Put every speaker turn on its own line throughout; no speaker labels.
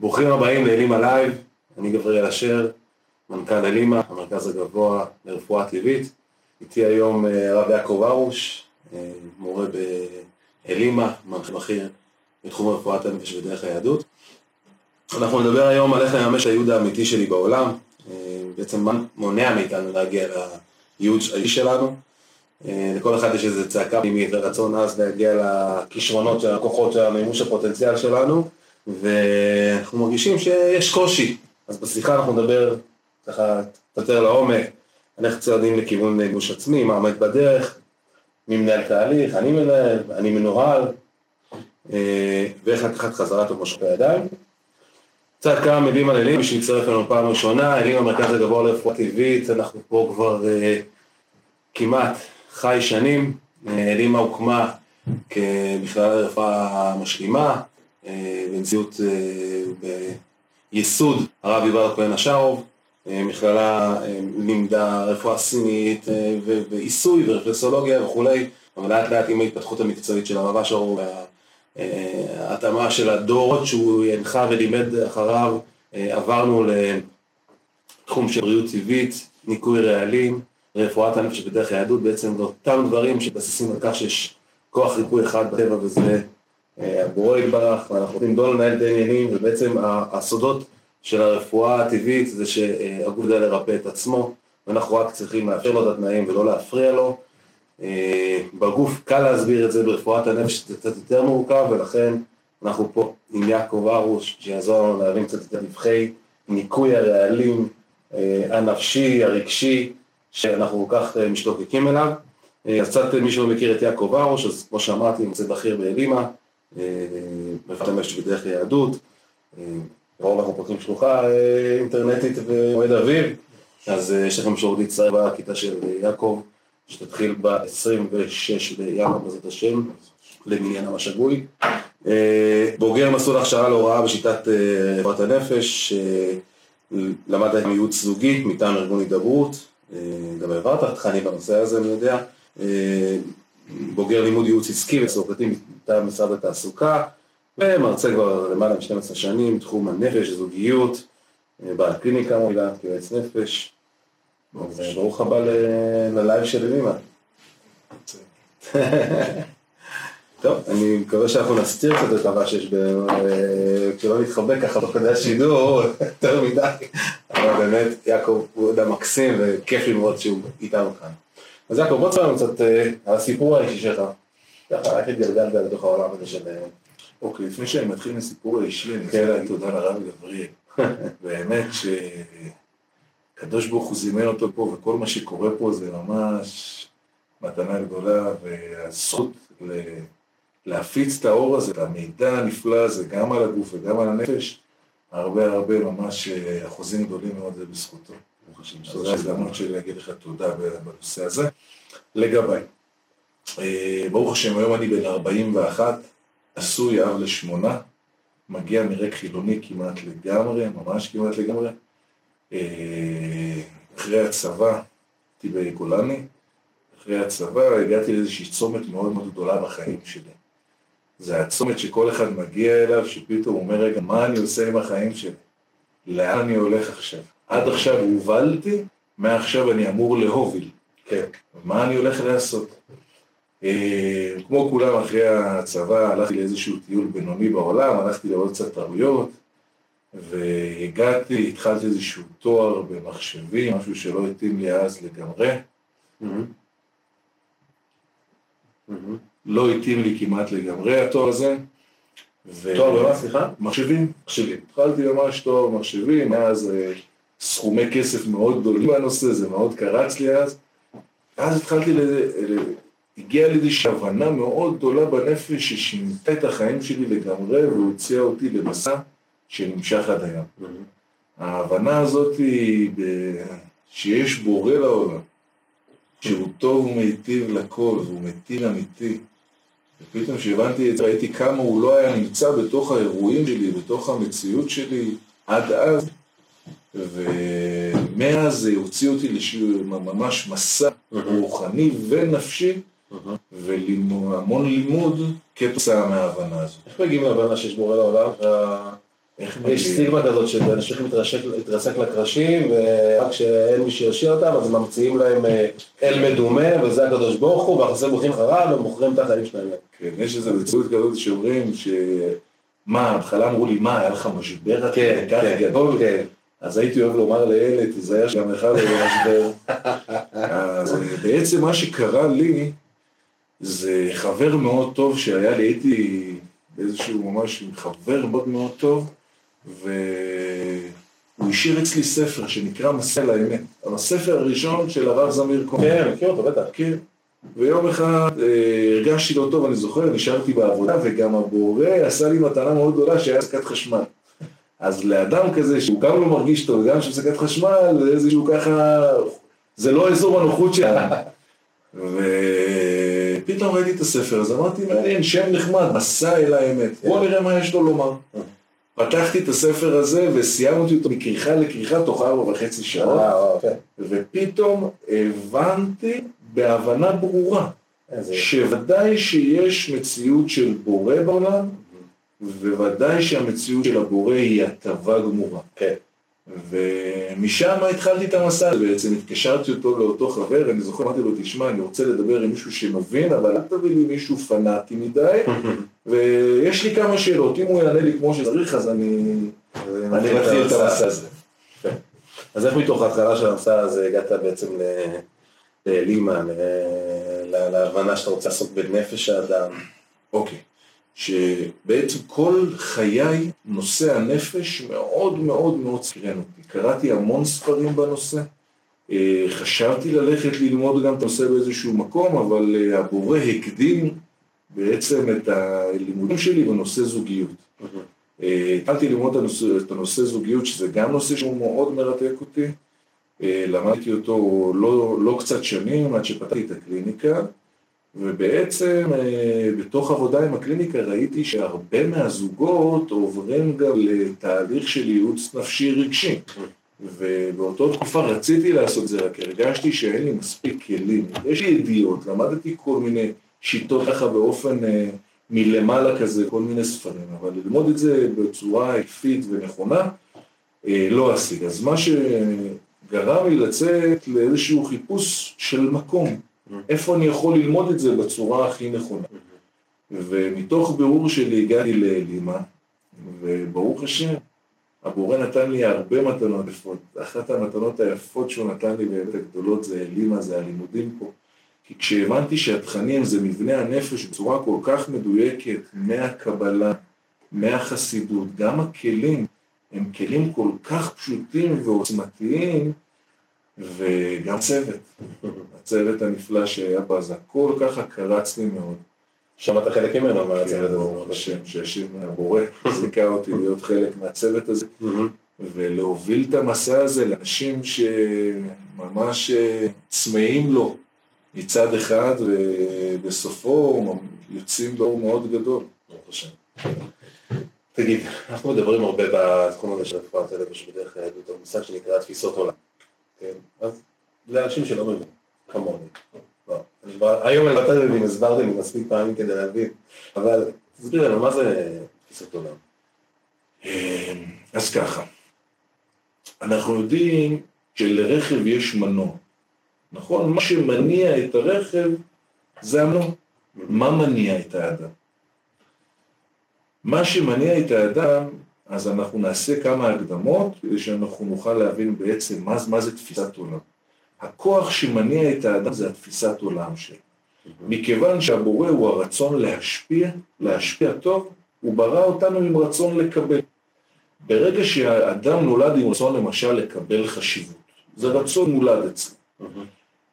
ברוכים הבאים לאלימה live, אני גבריאל אשר, מנכ"ל אלימה, המרכז הגבוה לרפואה טבעית. איתי היום אה, הרב יעקב ארוש, אה, מורה באלימה, מנחה בכיר בתחום רפואת הנפש ודרך היהדות. אנחנו נדבר היום על איך לממש את הייעוד האמיתי שלי בעולם, אה, בעצם מה מונע מאיתנו להגיע לייעוד האישי שלנו. לכל אחד יש איזו צעקה פנימית ורצון אז להגיע לכישרונות של הכוחות של המימוש הפוטנציאל שלנו. ואנחנו מרגישים שיש קושי. אז בשיחה אנחנו נדבר ככה יותר לעומק, על איך צועדים לכיוון גוש עצמי, מה עומד בדרך, מי מנהל תהליך, אני מנהל, אני מנוהל, אה, ואיך לקחת חזרה את המושך בידיים. קצת כמה מילים על אלים, מי שיצטרף לנו פעם ראשונה, אלים המרכז הגבוה לרפואה טבעית, אנחנו פה כבר uh, כמעט חי שנים, אה, אלימה הוקמה כמכללה לרפואה משלימה, במציאות אה, ביסוד הרב יובל כהן השארוב, אה, מכללה אה, לימדה רפואה סינית ועיסוי ורפלסולוגיה וכולי, אבל לאט לאט עם ההתפתחות המקצועית של הרב השארוב וההתאמה של הדורות שהוא הנחה ולימד אחריו, עברנו לתחום של בריאות טבעית, ניקוי רעלים, רפואת הנפש בדרך היהדות, בעצם לאותם דברים שמתבססים על כך שיש כוח ריפוי אחד בטבע וזה הבורא יתברך, ואנחנו רוצים לא לנהל את העניינים, ובעצם הסודות של הרפואה הטבעית זה שהגוף יודע לרפא את עצמו, ואנחנו רק צריכים לאפשר לו את התנאים ולא להפריע לו. אה, בגוף קל להסביר את זה, ברפואת הנפש זה קצת יותר מורכב, ולכן אנחנו פה עם יעקב ארוש, שיעזור לנו להרים קצת את הנבחי ניקוי הרעלים אה, הנפשי, הרגשי, שאנחנו כל כך אה, משתוקקים אליו. אז קצת מי שלא מכיר את יעקב ארוש, אז כמו שאמרתי, נמצא בכיר באלימה, רפואת הנפש בדרך ליהדות, כבר אנחנו פותחים שלוחה אה, אינטרנטית במועד אביב, אז אה, יש לכם אפשרות להצטרף בכיתה של יעקב, שתתחיל ב-26 בינואר בעזרת השם, למניין המשגוי. אה, בוגר מסלול הכשרה להוראה בשיטת רפואת הנפש, למד עם ייעוץ זוגי מטעם ארגון הידברות, גם העברת תכנים בנושא הזה, אני יודע. בוגר לימוד ייעוץ עסקי וסורקתי מטעם משרד התעסוקה, ומרצה כבר למעלה מ-12 שנים, תחום הנפש, זוגיות, אה, בעל קליניקה מובילה, כיועץ נפש. ברוך הבא ללייב של אלימה. טוב, אני מקווה שאנחנו נסתיר קצת את הרע שיש ב... כשלא נתחבא ככה בכדי השידור יותר מדי, אבל באמת יעקב הוא אדם מקסים וכיף לראות שהוא איתנו כאן. אז יעקב, בוא תספר לנו קצת אה, על הסיפור האישי שלך. ככה, איך התגלגלת לתוך העולם הזה של... אה,
אוקיי, לפני שאני מתחיל עם הסיפור האישי, אני רוצה להגיד תודה לרב גבריאל. באמת שקדוש ברוך הוא זימן אותו פה, וכל מה שקורה פה זה ממש מתנה גדולה, והזכות להפיץ את האור הזה, את המידע הנפלא הזה, גם על הגוף וגם על הנפש, הרבה הרבה ממש אה, אחוזים גדולים מאוד זה בזכותו. אז זו ההזדמנות שלי להגיד לך תודה בנושא הזה. לגביי, אה, ברוך השם, היום אני בן 41, עשוי אב לשמונה, מגיע מרק חילוני כמעט לגמרי, ממש כמעט לגמרי. אה, אחרי הצבא, הייתי בגולני, אחרי הצבא הגעתי לאיזושהי צומת מאוד מאוד גדולה בחיים שלי. זה הצומת שכל אחד מגיע אליו, שפתאום הוא אומר, רגע, מה אני עושה עם החיים שלי? לאן אני הולך עכשיו? עד עכשיו הובלתי, מעכשיו אני אמור להוביל. כן. מה אני הולך לעשות? אה, כמו כולם אחרי הצבא הלכתי לאיזשהו טיול בינוני בעולם, הלכתי לראות קצת תרבויות, והגעתי, התחלתי איזשהו תואר במחשבים, משהו שלא התאים לי אז לגמרי. לא התאים לי כמעט לגמרי התואר הזה.
תואר במה, סליחה?
מחשבים. מחשבים. התחלתי ממש תואר במחשבים, אז אה, סכומי כסף מאוד גדולים בנושא, זה מאוד קרץ לי אז. אז התחלתי הגיעה לי איזושהי הבנה מאוד גדולה בנפש ששינתה את החיים שלי לגמרי והוציאה אותי למסע שנמשך עד היום. Mm-hmm. ההבנה הזאת היא שיש בורא לעולם, שהוא טוב ומיטיב לכל והוא מיטיב אמיתי. ופתאום כשהבנתי את זה ראיתי כמה הוא לא היה נמצא בתוך האירועים שלי, בתוך המציאות שלי עד אז, ומאז זה הוציא אותי לממש מסע mm-hmm. רוחני ונפשי והמון לימוד כתוצאה מההבנה הזאת.
איך מגיעים להבנה שיש בורא לעולם?
איך
יש? סטיגמה כזאת שאנשים מתרסק להתרסק לקרשים, ורק כשאין מי שירשיע אותם, אז ממציאים להם אה, אל מדומה, וזה הקדוש ברוך הוא, והחסר בוכים אחריו, ומוכרים את החיים שלהם.
כן, יש איזו מציאות כזאת שאומרים ש... מה, בהתחלה אמרו לי, מה, היה לך משבר
כן,
כך
כן,
גדול? אז הייתי אוהב לומר לילד, תיזהר שגם לך לא יהיה משבר. אז אה, בעצם מה שקרה לי, זה חבר מאוד טוב שהיה לי, הייתי באיזשהו ממש חבר מאוד מאוד טוב, והוא השאיר אצלי ספר שנקרא מסע לאמת. הספר הראשון של הרב זמיר כהן.
כן, מכיר אותו, בטח.
כן. ויום אחד אה, הרגשתי לא טוב, אני זוכר, נשארתי בעבודה, וגם הבורא עשה לי מתנה מאוד גדולה שהיה הפסקת חשמל. אז לאדם כזה, שהוא גם לא מרגיש טוב, וגם שהפסקת חשמל, זה איזשהו ככה, זה לא אזור הנוחות שלנו. ופתאום ראיתי את הספר הזה, אמרתי, מעניין, שם נחמד, מסע אל האמת. בוא נראה מה יש לו לומר. פתחתי את הספר הזה וסיימתי אותו מכריכה לכריכה תוך ארבע וחצי שעות.
וואו, כן.
ופתאום הבנתי בהבנה ברורה שוודאי שיש מציאות של בורא בעולם, וודאי שהמציאות של הבורא היא הטבה גמורה.
כן.
ומשם התחלתי את המסע הזה בעצם, התקשרתי אותו לאותו חבר, אני זוכר, אמרתי לו, תשמע, אני רוצה לדבר עם מישהו שמבין, אבל אל תביא לי מישהו פנאטי מדי, ויש לי כמה שאלות, אם הוא יענה לי כמו שצריך, אז אני אני מתחיל את המסע הזה.
אז איך מתוך ההתחלה של המסע הזה הגעת בעצם ללימה, להבנה שאתה רוצה לעסוק בנפש האדם?
אוקיי. שבעצם כל חיי נושא הנפש מאוד מאוד מאוד סקרן אותי. קראתי המון ספרים בנושא, אה, חשבתי ללכת ללמוד גם את הנושא באיזשהו מקום, אבל אה, הבורא הקדים בעצם את הלימודים שלי בנושא זוגיות. אה, התחלתי ללמוד את הנושא, זוגיות, שזה גם נושא שהוא מאוד מרתק אותי. למדתי אותו לא, לא קצת שנים עד שפתחתי את הקליניקה, ובעצם אה, בתוך עבודה עם הקליניקה ראיתי שהרבה מהזוגות עוברים גם לתהליך של ייעוץ נפשי רגשי. ובאותה תקופה רציתי לעשות את זה, רק הרגשתי שאין לי מספיק כלים. יש לי ידיעות, למדתי כל מיני שיטות ככה באופן אה, מלמעלה כזה, כל מיני ספרים, אבל ללמוד את זה בצורה היקפית ונכונה, אה, לא עשיתי. אז מה שגרם לי לצאת לאיזשהו חיפוש של מקום, איפה אני יכול ללמוד את זה בצורה הכי נכונה. ומתוך בירור שלי הגעתי ללימה, וברוך השם, הבורא נתן לי הרבה מתנות יפות. אחת המתנות היפות שהוא נתן לי באמת הגדולות זה לימה, זה הלימודים פה. כי כשהבנתי שהתכנים זה מבנה הנפש בצורה כל כך מדויקת, מהקבלה, מהחסידות, גם הכלים הם כלים כל כך פשוטים ועוצמתיים, וגם צוות, הצוות הנפלא שהיה בה, זה הכל ככה קרץ לי מאוד.
שמעת חלק ממנו מהצוות
כן,
הזה.
ברוך השם, שהשם הבורא זיכה אותי להיות חלק מהצוות הזה. ולהוביל את המסע הזה לאנשים שממש אה, צמאים לו מצד אחד, ובסופו יוצאים באור מאוד גדול, ברוך השם.
תגיד, אנחנו מדברים הרבה בתחום הזה של רפואת הלבש בדרך היהדות, על מושג שנקרא תפיסות עולם. כן? אז לאנשים שלא מבינים, כמוני. לא, היום אני לא מבין, הסברתי לי מספיק פעמים כדי להבין, אבל תסביר לנו, מה זה תפיסות עולם?
אז ככה, אנחנו יודעים שלרכב יש מנוע, נכון? מה שמניע את הרכב זה המנוע. מה מניע את האדם? מה שמניע את האדם, אז אנחנו נעשה כמה הקדמות כדי שאנחנו נוכל להבין בעצם מה, מה זה תפיסת עולם. הכוח שמניע את האדם זה התפיסת עולם שלו. מכיוון שהבורא הוא הרצון להשפיע, להשפיע טוב, הוא ברא אותנו עם רצון לקבל. ברגע שהאדם נולד עם רצון למשל לקבל חשיבות, זה רצון מולד אצלו.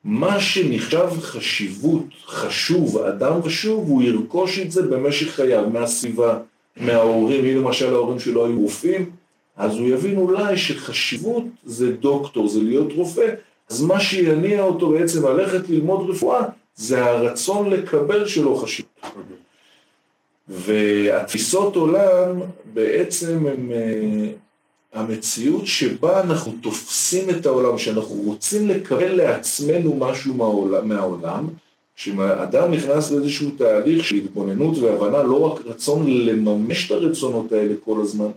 מה שנחשב חשיבות, חשוב, אדם חשוב, הוא ירכוש את זה במשך חייו, מהסביבה, מההורים, אם למשל ההורים שלו היו רופאים, אז הוא יבין אולי שחשיבות זה דוקטור, זה להיות רופא, אז מה שיניע אותו בעצם ללכת ללמוד רפואה, זה הרצון לקבל שלו חשיבות. והתפיסות עולם בעצם הם אה, המציאות שבה אנחנו תופסים את העולם, שאנחנו רוצים לקבל לעצמנו משהו מהעולם, מהעולם כשאדם נכנס לאיזשהו תהליך של התבוננות והבנה, לא רק רצון לממש את הרצונות האלה כל הזמן,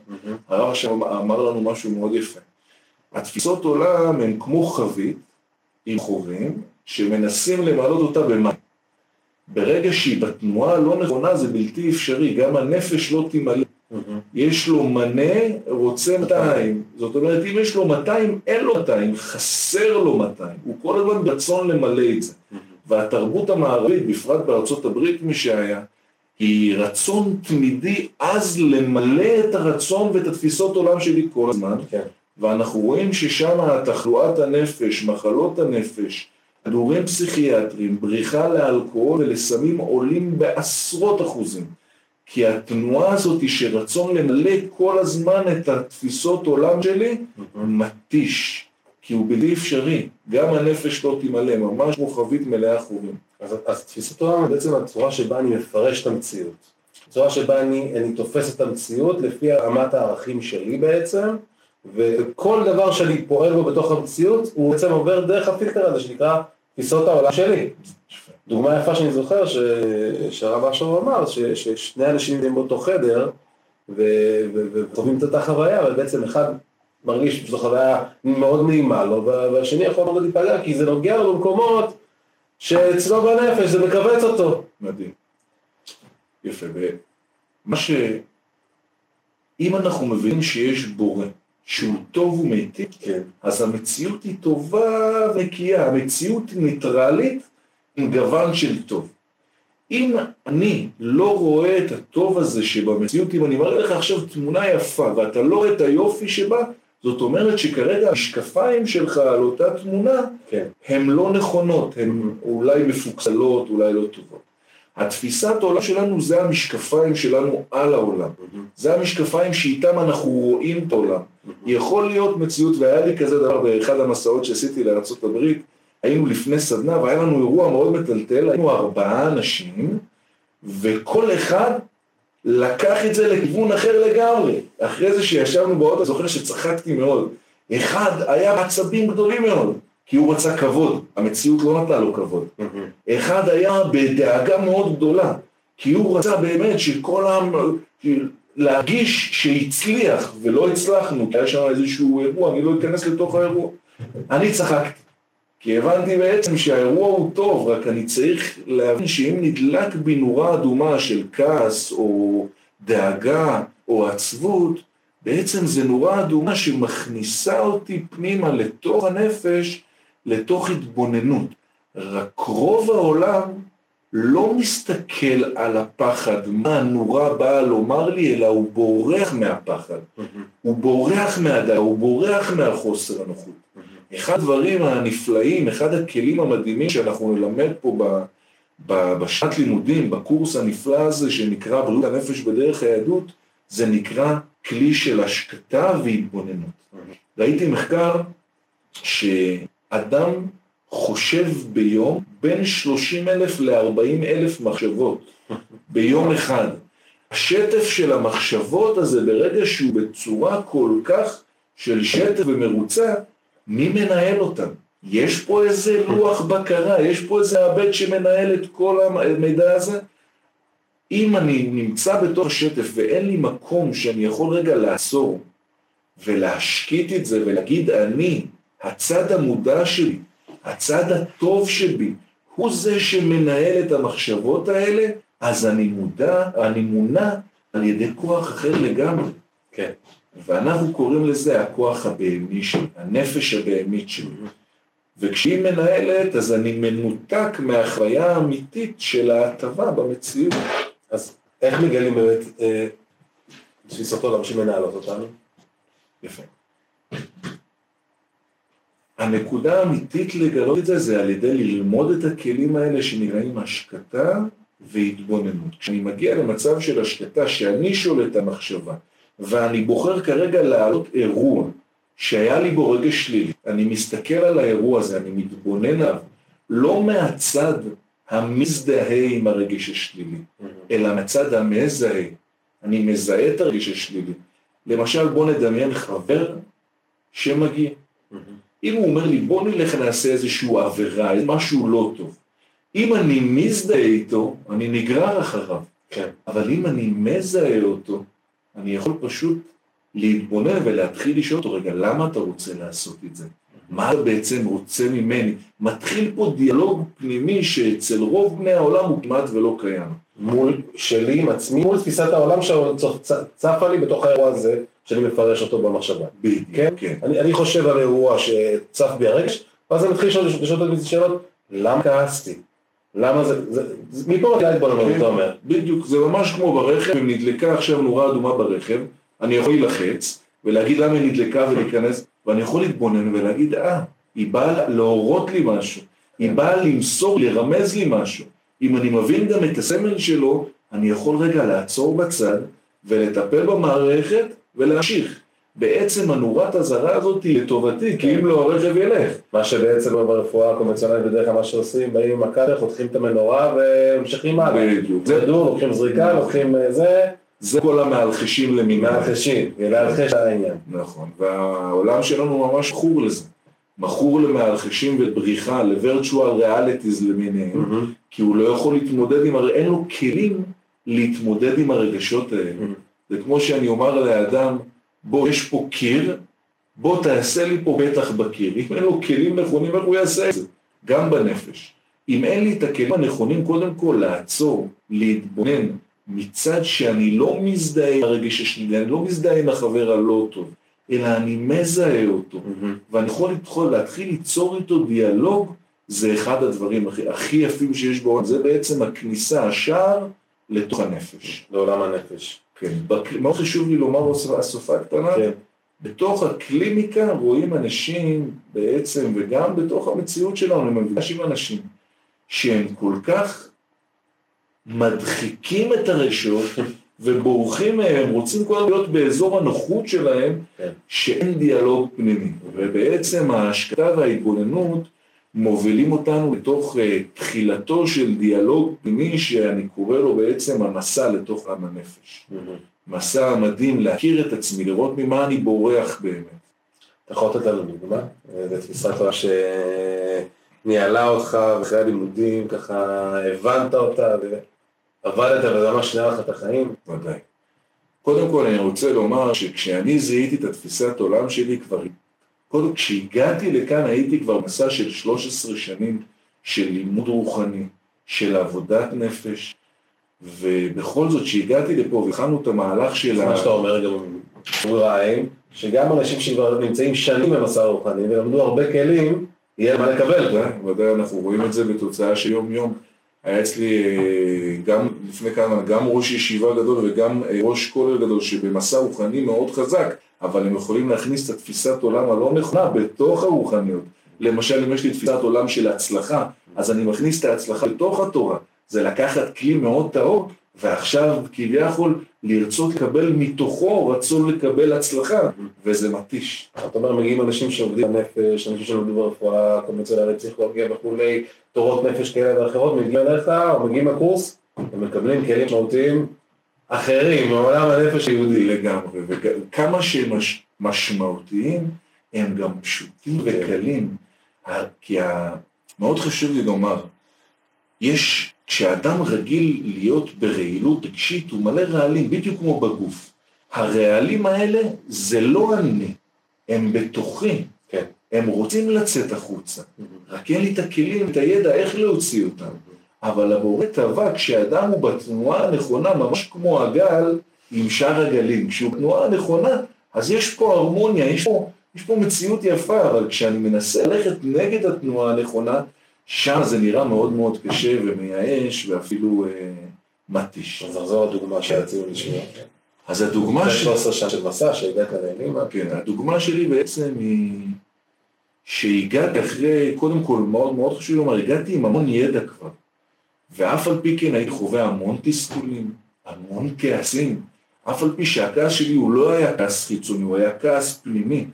הרב עכשיו אמר לנו משהו מאוד יפה. התפיסות עולם הן כמו חבית עם חורים, שמנסים למלות אותה במים. ברגע שהיא בתנועה הלא נכונה זה בלתי אפשרי, גם הנפש לא תמלא. יש לו מנה, רוצה 200. זאת אומרת, אם יש לו 200, אין לו 200, חסר לו 200. הוא כל הזמן ברצון למלא את זה. והתרבות המערבית, בפרט בארצות הברית, מי שהיה, היא רצון תמידי אז למלא את הרצון ואת התפיסות עולם שלי כל הזמן. כן. ואנחנו רואים ששם תחלואת הנפש, מחלות הנפש, כדורים פסיכיאטריים, בריחה לאלכוהול ולסמים עולים בעשרות אחוזים. כי התנועה הזאת היא שרצון למלא כל הזמן את התפיסות עולם שלי, מתיש. כי הוא בלתי אפשרי, גם הנפש לא תמלא, ממש כמו חבית מלאה חורים.
אז, אז תפיסת עולם היא בעצם הצורה שבה אני מפרש את המציאות. הצורה שבה אני, אני תופס את המציאות לפי רמת הערכים שלי בעצם, וכל דבר שאני פועל בו בתוך המציאות, הוא בעצם עובר דרך הפילטר הזה שנקרא תפיסות העולם שלי. דוגמה יפה שאני זוכר, שהרב אשר אמר, ש, ששני אנשים נמצאים באותו חדר, וחווים את אותה חוויה, אבל בעצם אחד מרגיש שזו חוויה מאוד נעימה לו, והשני יכול מאוד להיפגע, כי זה נוגע לו במקומות שאצלו בנפש זה מכווץ אותו.
מדהים. יפה, ומה ש... אם אנחנו מבינים שיש בורא, שהוא טוב ומיטיב, כן. אז המציאות היא טובה ונקייה, המציאות היא ניטרלית עם גוון של טוב. אם אני לא רואה את הטוב הזה שבמציאות, אם אני מראה לך עכשיו תמונה יפה ואתה לא רואה את היופי שבה, זאת אומרת שכרגע המשקפיים שלך על אותה תמונה, כן. הן לא נכונות, הן אולי מפוקסלות, אולי לא טובות. התפיסת העולם שלנו זה המשקפיים שלנו על העולם. Mm-hmm. זה המשקפיים שאיתם אנחנו רואים את העולם. Mm-hmm. יכול להיות מציאות, והיה לי כזה דבר באחד המסעות שעשיתי לארה"ב, היינו לפני סדנה והיה לנו אירוע מאוד מטלטל, היינו ארבעה אנשים, וכל אחד לקח את זה לכיוון אחר לגמרי. אחרי זה שישבנו באוטו, זוכר שצחקתי מאוד. אחד היה בעצבים גדולים מאוד, כי הוא רצה כבוד, המציאות לא נתנה לו כבוד. אחד היה בדאגה מאוד גדולה, כי הוא רצה באמת שכל העם, להרגיש שהצליח ולא הצלחנו, כי היה שם איזשהו אירוע, אני לא אכנס לתוך האירוע. אני צחקתי, כי הבנתי בעצם שהאירוע הוא טוב, רק אני צריך להבין שאם נדלק בי נורה אדומה של כעס או דאגה או עצבות, בעצם זה נורה אדומה שמכניסה אותי פנימה לתוך הנפש לתוך התבוננות. רק רוב העולם לא מסתכל על הפחד, מה הנורה באה לומר לי, אלא הוא בורח מהפחד. הוא בורח מהדעה, הוא בורח מהחוסר הנוחות. אחד הדברים הנפלאים, אחד הכלים המדהימים שאנחנו נלמד פה ב, ב, בשעת לימודים, בקורס הנפלא הזה שנקרא בריאות הנפש בדרך היהדות, זה נקרא כלי של השקטה והתבוננות. ראיתי מחקר ש... אדם חושב ביום בין 30 אלף ל-40 אלף מחשבות ביום אחד. השטף של המחשבות הזה ברגע שהוא בצורה כל כך של שטף ומרוצה, מי מנהל אותם? יש פה איזה לוח בקרה, יש פה איזה הבט שמנהל את כל המידע הזה? אם אני נמצא בתוך השטף ואין לי מקום שאני יכול רגע לעצור ולהשקיט את זה ולהגיד אני הצד המודע שלי, הצד הטוב שבי, הוא זה שמנהל את המחשבות האלה, אז אני מודע, אני מונע על ידי כוח אחר לגמרי. כן. ואנחנו קוראים לזה הכוח הבהמי שלי, הנפש הבהמית שלי. וכשהיא מנהלת, אז אני מנותק מהחוויה האמיתית של ההטבה במציאות.
אז איך מגלים באמת אה, תפיסות עולם שמנהלות אותנו?
יפה. הנקודה האמיתית לגלות את זה, זה על ידי ללמוד את הכלים האלה שנראים השקטה והתבוננות. כשאני מגיע למצב של השקטה, שאני שולט המחשבה, ואני בוחר כרגע להעלות אירוע שהיה לי בו רגע שלילי, אני מסתכל על האירוע הזה, אני מתבונן עליו, לא מהצד המזדהה עם הרגש השלילי, אלא מהצד המזהה. אני מזהה את הרגש השלילי. למשל, בוא נדמיין חבר שמגיע. אם הוא אומר לי, בוא נלך נעשה איזושהי עבירה, משהו לא טוב. אם אני מזדהה איתו, אני נגרר אחריו.
כן.
אבל אם אני מזהה אותו, אני יכול פשוט להתבונן ולהתחיל לשאול אותו, רגע, למה אתה רוצה לעשות את זה? מה אתה בעצם רוצה ממני? מתחיל פה דיאלוג פנימי שאצל רוב בני העולם הוא כמעט ולא קיים.
מול שלי עם עצמי, מול תפיסת העולם שצפה לי בתוך האירוע הזה, שאני מפרש אותו במחשבה.
בדיוק,
כן?
כן.
אני, אני חושב על אירוע שצף בי הרגש, ואז אני מתחיל לשאול את עצמי שאלות, למה כעסתי? למה זה, זה, זה מפה מתחילה להתבוננות,
כן.
אתה אומר.
בדיוק, זה ממש כמו ברכב, אם נדלקה עכשיו נורה אדומה ברכב, אני יכול להילחץ ולהגיד למה היא נדלקה ולהיכנס, ואני יכול להתבונן ולהגיד, אה, היא באה להורות לי משהו, היא באה למסור, לרמז לי משהו. אם אני מבין גם את הסמל שלו, אני יכול רגע לעצור בצד ולטפל במערכת ולהמשיך. בעצם הנורת הזרה הזאת היא לטובתי, כי אם לא הרכב ילך.
מה שבעצם ברפואה הקונבנציונלית בדרך כלל מה שעושים, באים עם הקאטר, חותכים את המנורה והמשכים הלאה.
בדיוק. זה,
כדור, לוקחים זריקה, לוקחים אה, זה,
זה כל המאלחשים למיניהם.
להלחש על העניין.
נכון, והעולם שלנו ממש מכור לזה. מכור למאלחשים ובריחה, ל-virtual realities למיניהם, כי הוא לא יכול להתמודד עם, הר- אין לו כלים להתמודד עם הרגשות האלה. זה כמו שאני אומר לאדם, בוא, יש פה קיר, בוא תעשה לי פה פתח בקיר. אם אין לו כלים נכונים, איך הוא יעשה את זה? גם בנפש. אם אין לי את הכלים הנכונים, קודם כל לעצור, להתבונן, מצד שאני לא מזדהה עם הרגש השלילי, אני לא מזדהה עם החבר הלא טוב, אלא אני מזהה אותו, ואני יכול להתחיל, להתחיל ליצור איתו דיאלוג, זה אחד הדברים הכי, הכי יפים שיש בעולם, זה בעצם הכניסה, השער לתוך הנפש.
לעולם הנפש.
כן. בק... מאוד חשוב לי לומר אסופה קטנה,
כן.
בתוך הקליניקה רואים אנשים בעצם, וגם בתוך המציאות שלנו, אני מפגש עם אנשים שהם כל כך מדחיקים את הרשות ובורחים מהם, רוצים כל הזמן להיות באזור הנוחות שלהם,
כן.
שאין דיאלוג פנימי. ובעצם ההשקעה וההתבוננות מובילים אותנו לתוך uh, תחילתו של דיאלוג פנימי שאני קורא לו בעצם המסע לתוך עם הנפש. מסע מדהים להכיר את עצמי, לראות ממה אני בורח באמת.
אתה יכול לתת לנו דוגמה? זו תפיסת עולם שניהלה אותך אחרי הלימודים, ככה הבנת אותה ועבדת וזה ממש נראה לך את החיים.
ודאי. קודם כל אני רוצה לומר שכשאני זיהיתי את התפיסת עולם שלי כבר, קודם כשהגעתי לכאן הייתי כבר מסע של 13 שנים של לימוד רוחני, של עבודת נפש, ובכל זאת כשהגעתי לפה והתחלנו את המהלך של
מה שאתה אומר גם הוא רעיים, שגם אנשים שכבר נמצאים שנים במסע רוחני ולמדו הרבה כלים, יהיה מה לקבל.
ודאי, אנחנו רואים את זה בתוצאה של יום יום. היה אצלי אה, גם לפני כמה, גם ראש ישיבה גדול וגם אה, ראש כולל גדול שבמסע רוחני מאוד חזק, אבל הם יכולים להכניס את התפיסת עולם הלא נכונה בתוך הרוחניות. למשל, אם יש לי תפיסת עולם של הצלחה, אז אני מכניס את ההצלחה לתוך התורה. זה לקחת כלי מאוד טהור, ועכשיו כביכול לרצות לקבל מתוכו רצון לקבל הצלחה, וזה מתיש.
אתה אומר, מגיעים אנשים שעובדים בנפש, אנשים שלומדים ברפואה קונבנציונלית, פסיכולוגיה וכולי, תורות נפש כאלה ואחרות, מגיעים אליך או מגיעים לקורס, ומקבלים כלים משמעותיים אחרים מעולם הנפש היהודי.
לגמרי, וכמה שהם מש, משמעותיים, הם גם פשוטים וקלים. כי ה... מאוד חשוב לי לומר, יש, כשאדם רגיל להיות ברעילות רגשית, הוא מלא רעלים, בדיוק כמו בגוף. הרעלים האלה זה לא אני, הם בתוכי.
כן.
הם רוצים לצאת החוצה, רק אין לי את הכלים, את הידע איך להוציא אותם. אבל הבורא טבע, כשאדם הוא בתנועה הנכונה, ממש כמו הגל עם שאר הגלים, כשהוא בתנועה הנכונה, אז יש פה הרמוניה, יש פה, יש פה מציאות יפה, אבל כשאני מנסה ללכת נגד התנועה הנכונה, שם זה נראה מאוד מאוד קשה ומייאש ואפילו אה, מתיש.
אז נחזור לדוגמה שרצינו לשמוע.
אז הדוגמה
ש... 13 שנה של מסע שהגעת לאלימה.
כן, הדוגמה שלי בעצם היא שהגעתי אחרי, קודם כל מאוד מאוד חשוב לומר, הגעתי עם המון ידע כבר. ואף על פי כן הייתי חווה המון תסכולים, המון כעסים, אף על פי שהכעס שלי הוא לא היה כעס חיצוני, הוא היה כעס פנימי.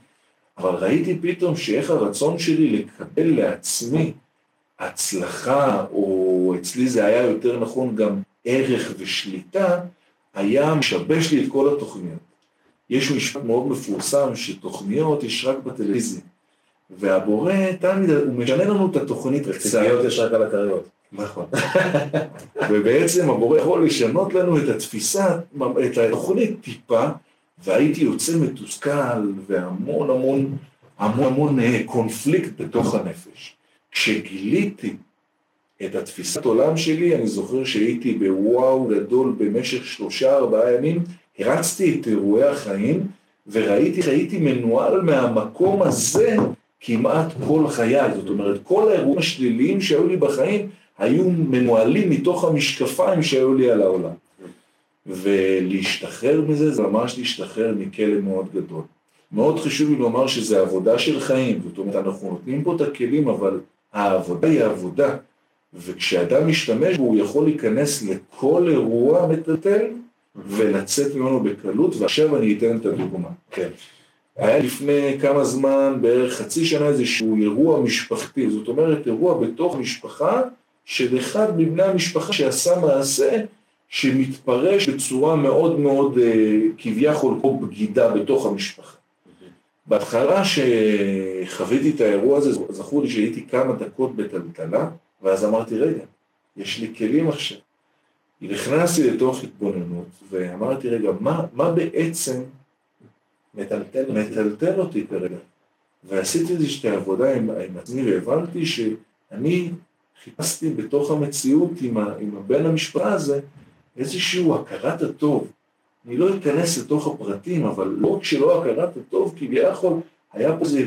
אבל ראיתי פתאום שאיך הרצון שלי לקבל לעצמי הצלחה, או אצלי זה היה יותר נכון גם ערך ושליטה, היה משבש לי את כל התוכניות. יש משפט מאוד מפורסם שתוכניות יש רק בטלוויזיה, והבורא תמיד, הוא משנה לנו את התוכנית קצת.
ציפיות יש רק על הקריות.
נכון. ובעצם הבורא יכול לשנות לנו את התפיסה, את התוכנית טיפה, והייתי יוצא מתוסכל והמון המון המון המון אה, קונפליקט בתוך הנפש. כשגיליתי את התפיסת עולם שלי, אני זוכר שהייתי בוואו גדול במשך שלושה ארבעה ימים, הרצתי את אירועי החיים וראיתי איך הייתי מנוהל מהמקום הזה כמעט כל חיי, זאת אומרת כל האירועים השליליים שהיו לי בחיים היו מנוהלים מתוך המשקפיים שהיו לי על העולם. ולהשתחרר מזה זה ממש להשתחרר מכלא מאוד גדול. מאוד חשוב לי לומר שזה עבודה של חיים, זאת אומרת אנחנו נותנים פה את הכלים אבל העבודה היא עבודה וכשאדם משתמש הוא יכול להיכנס לכל אירוע מטלטל ולצאת ממנו בקלות ועכשיו אני אתן את הדוגמה. כן. היה לפני כמה זמן, בערך חצי שנה, איזשהו אירוע משפחתי, זאת אומרת אירוע בתוך משפחה של אחד מבני המשפחה שעשה מעשה שמתפרש בצורה מאוד מאוד אה, כביכול או בגידה בתוך המשפחה. בהתחלה שחוויתי את האירוע הזה, זכור לי שהייתי כמה דקות בטלטלה, ואז אמרתי, רגע, יש לי כלים עכשיו. נכנסתי לתוך התבוננות, ואמרתי, רגע, מה, מה בעצם מטלטל, מטלטל אותי כרגע? ועשיתי איזושהי עבודה עם, עם עצמי, והבנתי שאני חיפשתי בתוך המציאות עם, ה, עם הבן המשפחה הזה איזושהי הכרת הטוב. אני לא אכנס לתוך הפרטים, אבל לא רק שלא הכרת הטוב, כביכול היה פה איזו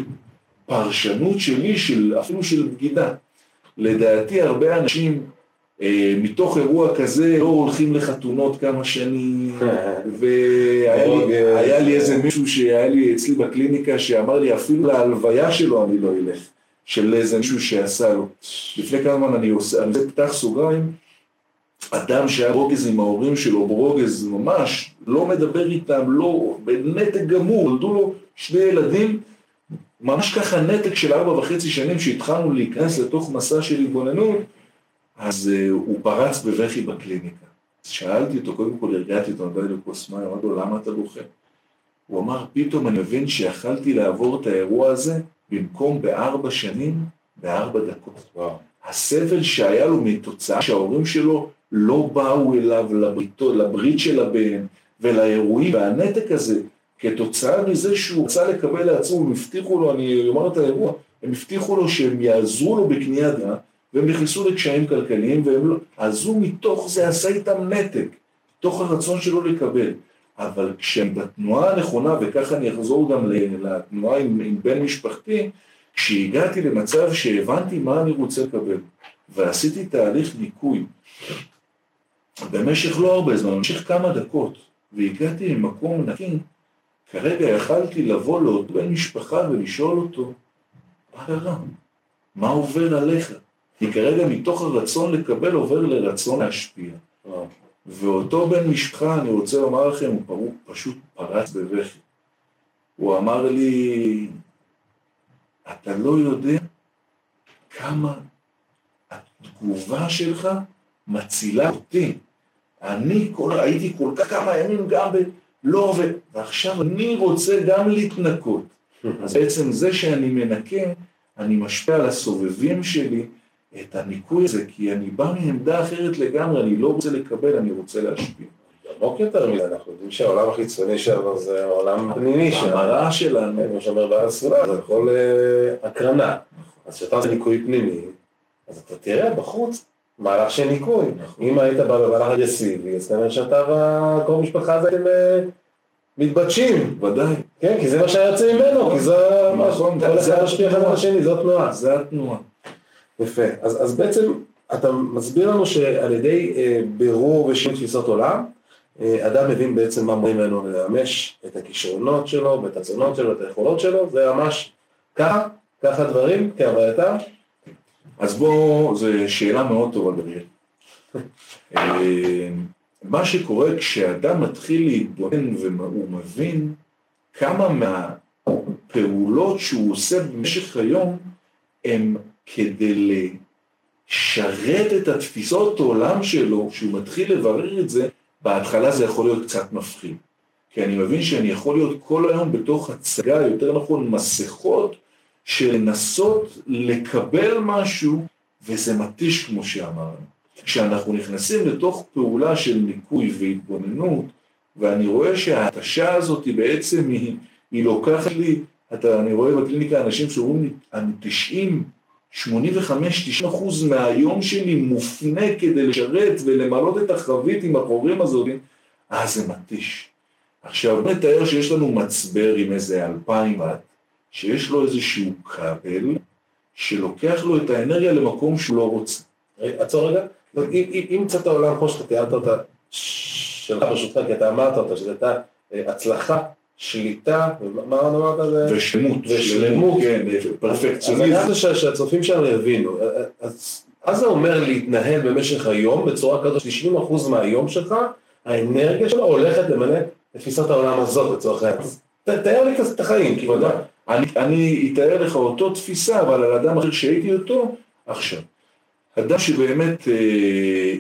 פרשנות שלי, של, אפילו של בגידה. לדעתי הרבה אנשים אה, מתוך אירוע כזה לא הולכים לחתונות כמה שנים, והיה לי איזה מישהו שהיה לי אצלי בקליניקה שאמר לי אפילו להלוויה שלו אני לא אלך, של איזה מישהו שעשה לו. לפני כמה זמן אני עושה, אני פתח סוגריים, אדם שהיה ברוגז עם ההורים שלו, ברוגז ממש, לא מדבר איתם, לא, בנתק גמור, נולדו לו שני ילדים, ממש ככה נתק של ארבע וחצי שנים שהתחלנו להיכנס לתוך מסע של התבוננות, אז uh, הוא פרץ בבכי בקליניקה. אז שאלתי אותו, קודם כל הרגעתי אותו, נתתי לו כוס מים, אמרתי לו, למה אתה בוכה? הוא אמר, פתאום אני מבין שיכלתי לעבור את האירוע הזה במקום בארבע שנים, בארבע דקות. וואו. הסבל שהיה לו מתוצאה שההורים שלו לא באו אליו לבריתו, לברית של הבן ולאירועים, והנתק הזה, כתוצאה מזה שהוא רצה לקבל לעצמו, הם הבטיחו לו, אני אומר את האירוע, הם הבטיחו לו שהם יעזרו לו בקניית דירה, והם נכנסו לקשיים כלכליים, והם לא, אז הוא מתוך זה עשה איתם נתק, תוך הרצון שלו לקבל. אבל כשהם בתנועה הנכונה, וככה אני אחזור גם לתנועה עם, עם בן משפחתי, כשהגעתי למצב שהבנתי מה אני רוצה לקבל, ועשיתי תהליך ניקוי, במשך לא הרבה זמן, במשך כמה דקות, והגעתי למקום נקי, כרגע יכלתי לבוא לאותו בן משפחה ולשאול אותו, מה קרה? מה עובר עליך? כי כרגע מתוך הרצון לקבל עובר לרצון להשפיע. ואותו בן משפחה, אני רוצה לומר לכם, הוא פשוט פרץ בבכי. הוא אמר לי, אתה לא יודע כמה התגובה שלך מצילה אותי. אני כל, הייתי כל כך כמה ימים גם ב... לא עובד, ועכשיו אני רוצה גם להתנקות. אז בעצם זה שאני מנקה, אני משפיע על הסובבים שלי את הניקוי הזה, כי אני בא מעמדה אחרת לגמרי, אני לא רוצה לקבל, אני רוצה להשפיע.
עמוק יותר מזה, אנחנו יודעים שהעולם החיצוני שלנו זה העולם הפנימי
שלנו. המראה שלנו.
כמו שאומר בעל הסביבה, זה הכל אה, הקרנה. אז כשאתה עושה ניקוי פנימי, אז אתה תראה בחוץ מהלך של ניקוי. נכון. אם היית בא במהלך אגרסיבי, אז כנראה שאתה וכל משפחה הזה אה, מתבדשים.
ודאי.
כן, כי זה מה שהיה יוצא ממנו, כי זה נכון, אחד משפיע אחד על השני, זו התנועה.
זה התנועה.
יפה. אז, אז בעצם אתה מסביר לנו שעל ידי אה, בירור ושינוי תפיסות עולם, אה, אדם מבין בעצם מה מורים לנו לממש את הכישרונות שלו, ואת הרצונות שלו, ואת היכולות שלו, זה ממש ככה, ככה דברים, כהווייתם.
אז בואו, זו שאלה מאוד טובה דניאל. אה, מה שקורה כשאדם מתחיל להתבונן והוא מבין כמה מהפעולות שהוא עושה במשך היום הם כדי לשרת את התפיסות העולם שלו, כשהוא מתחיל לברר את זה, בהתחלה זה יכול להיות קצת מפחיד. כי אני מבין שאני יכול להיות כל היום בתוך הצגה, יותר נכון מסכות, של לנסות לקבל משהו וזה מתיש כמו שאמרנו. כשאנחנו נכנסים לתוך פעולה של ניקוי והתבוננות, ואני רואה שההתשה הזאת היא בעצם, היא, היא לוקחת לי, אתה, אני רואה בקליניקה אנשים שאומרים לי, אני 90, 85-90 אחוז מהיום שלי מופנה כדי לשרת ולמלות את החבית עם החורים הזאת, אה זה מתיש. עכשיו נתאר שיש לנו מצבר עם איזה אלפיים עד, שיש לו איזשהו כבל שלוקח לו את האנרגיה למקום שהוא לא רוצה.
עצור רגע, אם קצת העולם כמו שאתה תיארת אותה, שלך ברשותך, כי אתה אמרת אותה, שזו הייתה אה, הצלחה, שליטה, מה אמרת על זה?
ושלמות.
ושלמות.
כן, פרפקציוניזם.
אז אני רוצה שהצופים שלנו יבינו. אז זה אומר להתנהל במשך היום בצורה כזאת, 90% מהיום שלך, האנרגיה שלו הולכת למלא את תפיסת העולם הזאת לצורך העניין. תאר לי את החיים, כאילו.
אני אתאר לך אותו תפיסה, אבל על אדם אחר שהייתי אותו, עכשיו. אדם שבאמת אה,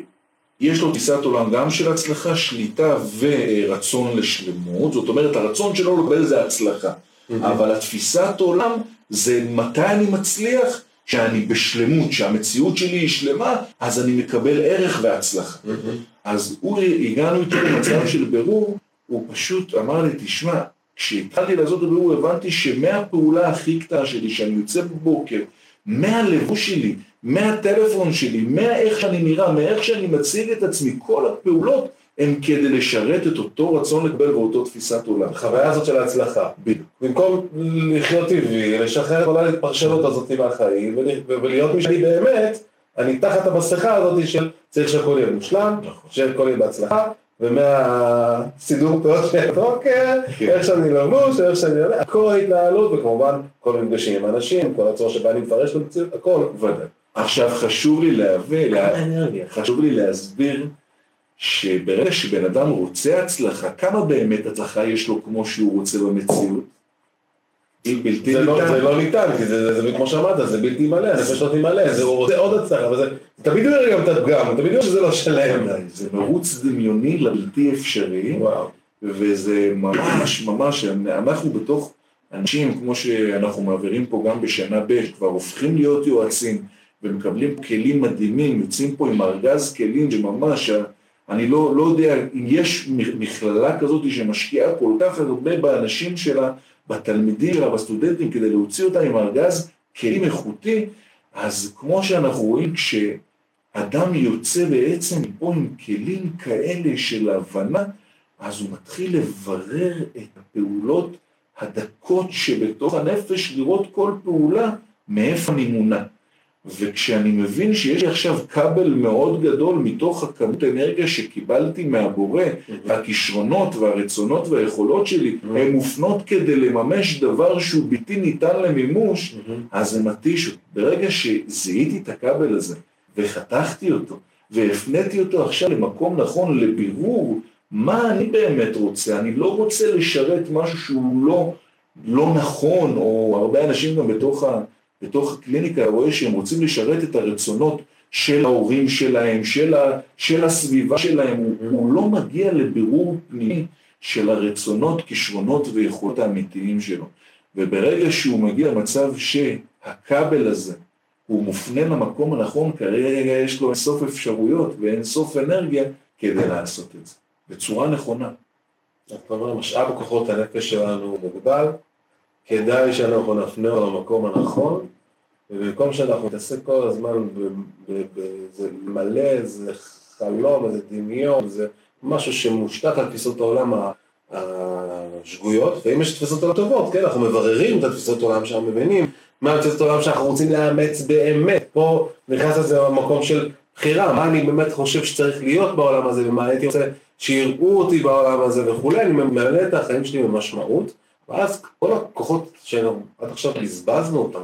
יש לו תפיסת עולם גם של הצלחה, שליטה ורצון לשלמות, זאת אומרת הרצון שלו לקבל זה הצלחה, אבל התפיסת עולם זה מתי אני מצליח, שאני בשלמות, שהמציאות שלי היא שלמה, אז אני מקבל ערך והצלחה. אז הוא, הגענו איתו למצב של בירור, הוא פשוט אמר לי, תשמע, כשהתחלתי לעשות את הבירור הבנתי שמהפעולה הכי קטנה שלי, שאני יוצא בבוקר, מהלבוש שלי, מהטלפון שלי, מאיך שאני נראה, מאיך שאני מציג את עצמי, כל הפעולות הן כדי לשרת את אותו רצון לקבל ואותו תפיסת עולם.
החוויה הזאת של ההצלחה. בדיוק. במקום לחיות טבעי, לשחרר את כל הפרשנות הזאת מהחיים, ולהיות מי שאני באמת, אני תחת המסכה הזאת של צריך שהכל יהיה מושלם, נכון. שהכל יהיה בהצלחה, ומהסידור פאות של הבוקר, כן. איך שאני לבוש, איך שאני עולה, הכל ההתנהלות, וכמובן כל מפגשים עם אנשים, כל הצורה שבה אני מפרש את המציאות, הכל.
ודאי. עכשיו חשוב לי להבין, חשוב לי להסביר שברגע שבן אדם רוצה הצלחה, כמה באמת הצלחה יש לו כמו שהוא רוצה במציאות?
אם בלתי זה לא- ניתן. לא, זה לא ניתן, כי זה, זה, כמו שאמרת, זה בלתי מלא, הנפש לא תמלא, זה רוצה עוד הצלחה, אבל זה תמיד אומר גם את הפגם, תמיד אומר שזה לא שלם.
זה מרוץ דמיוני לבלתי אפשרי, וואו. וזה ממש ממש, אנחנו בתוך אנשים, כמו שאנחנו מעבירים פה גם בשנה ב', כבר הופכים להיות יועצים, ומקבלים כלים מדהימים, יוצאים פה עם ארגז כלים שממש, אני לא, לא יודע אם יש מכללה כזאת שמשקיעה כל כך הרבה באנשים שלה, בתלמידים שלה, בסטודנטים, כדי להוציא אותם עם ארגז כלים איכותי, אז כמו שאנחנו רואים, כשאדם יוצא בעצם פה עם כלים כאלה של הבנה, אז הוא מתחיל לברר את הפעולות הדקות שבתוך הנפש, לראות כל פעולה מאיפה אני מונע. וכשאני מבין שיש לי עכשיו כבל מאוד גדול מתוך הכמות אנרגיה שקיבלתי מהבורא, והכישרונות והרצונות והיכולות שלי, הן מופנות כדי לממש דבר שהוא בלתי ניתן למימוש, אז זה מתיש אותי. ברגע שזיהיתי את הכבל הזה, וחתכתי אותו, והפניתי אותו עכשיו למקום נכון, לבירור, מה אני באמת רוצה? אני לא רוצה לשרת משהו שהוא לא, לא נכון, או הרבה אנשים גם בתוך ה... בתוך הקליניקה רואה שהם רוצים לשרת את הרצונות של ההורים שלהם, של, ה, של הסביבה שלהם, הוא, הוא לא מגיע לבירור פנימי של הרצונות, כישרונות ויכולות האמיתיים שלו. וברגע שהוא מגיע למצב שהכבל הזה הוא מופנה למקום הנכון, כרגע יש לו אינסוף אפשרויות ואינסוף אנרגיה כדי לעשות את זה, בצורה נכונה.
זאת אומרת, משאב הכוחות הנפש שלנו מוגבל, כדאי שאנחנו נפנה למקום הנכון, ובמקום שאנחנו נתעסק כל הזמן באיזה מלא, איזה חלום, איזה דמיון, זה משהו שמושתת על תפיסות העולם השגויות, ואם יש תפיסות עולם טובות, כן, אנחנו מבררים את התפיסות העולם שאנחנו מבינים, מה תפיסות העולם שאנחנו רוצים לאמץ באמת. פה נכנס לזה המקום של בחירה, מה אני באמת חושב שצריך להיות בעולם הזה, ומה הייתי רוצה שיראו אותי בעולם הזה וכולי, אני ממלא את החיים שלי במשמעות. ואז כל הכוחות שעד עכשיו בזבזנו אותם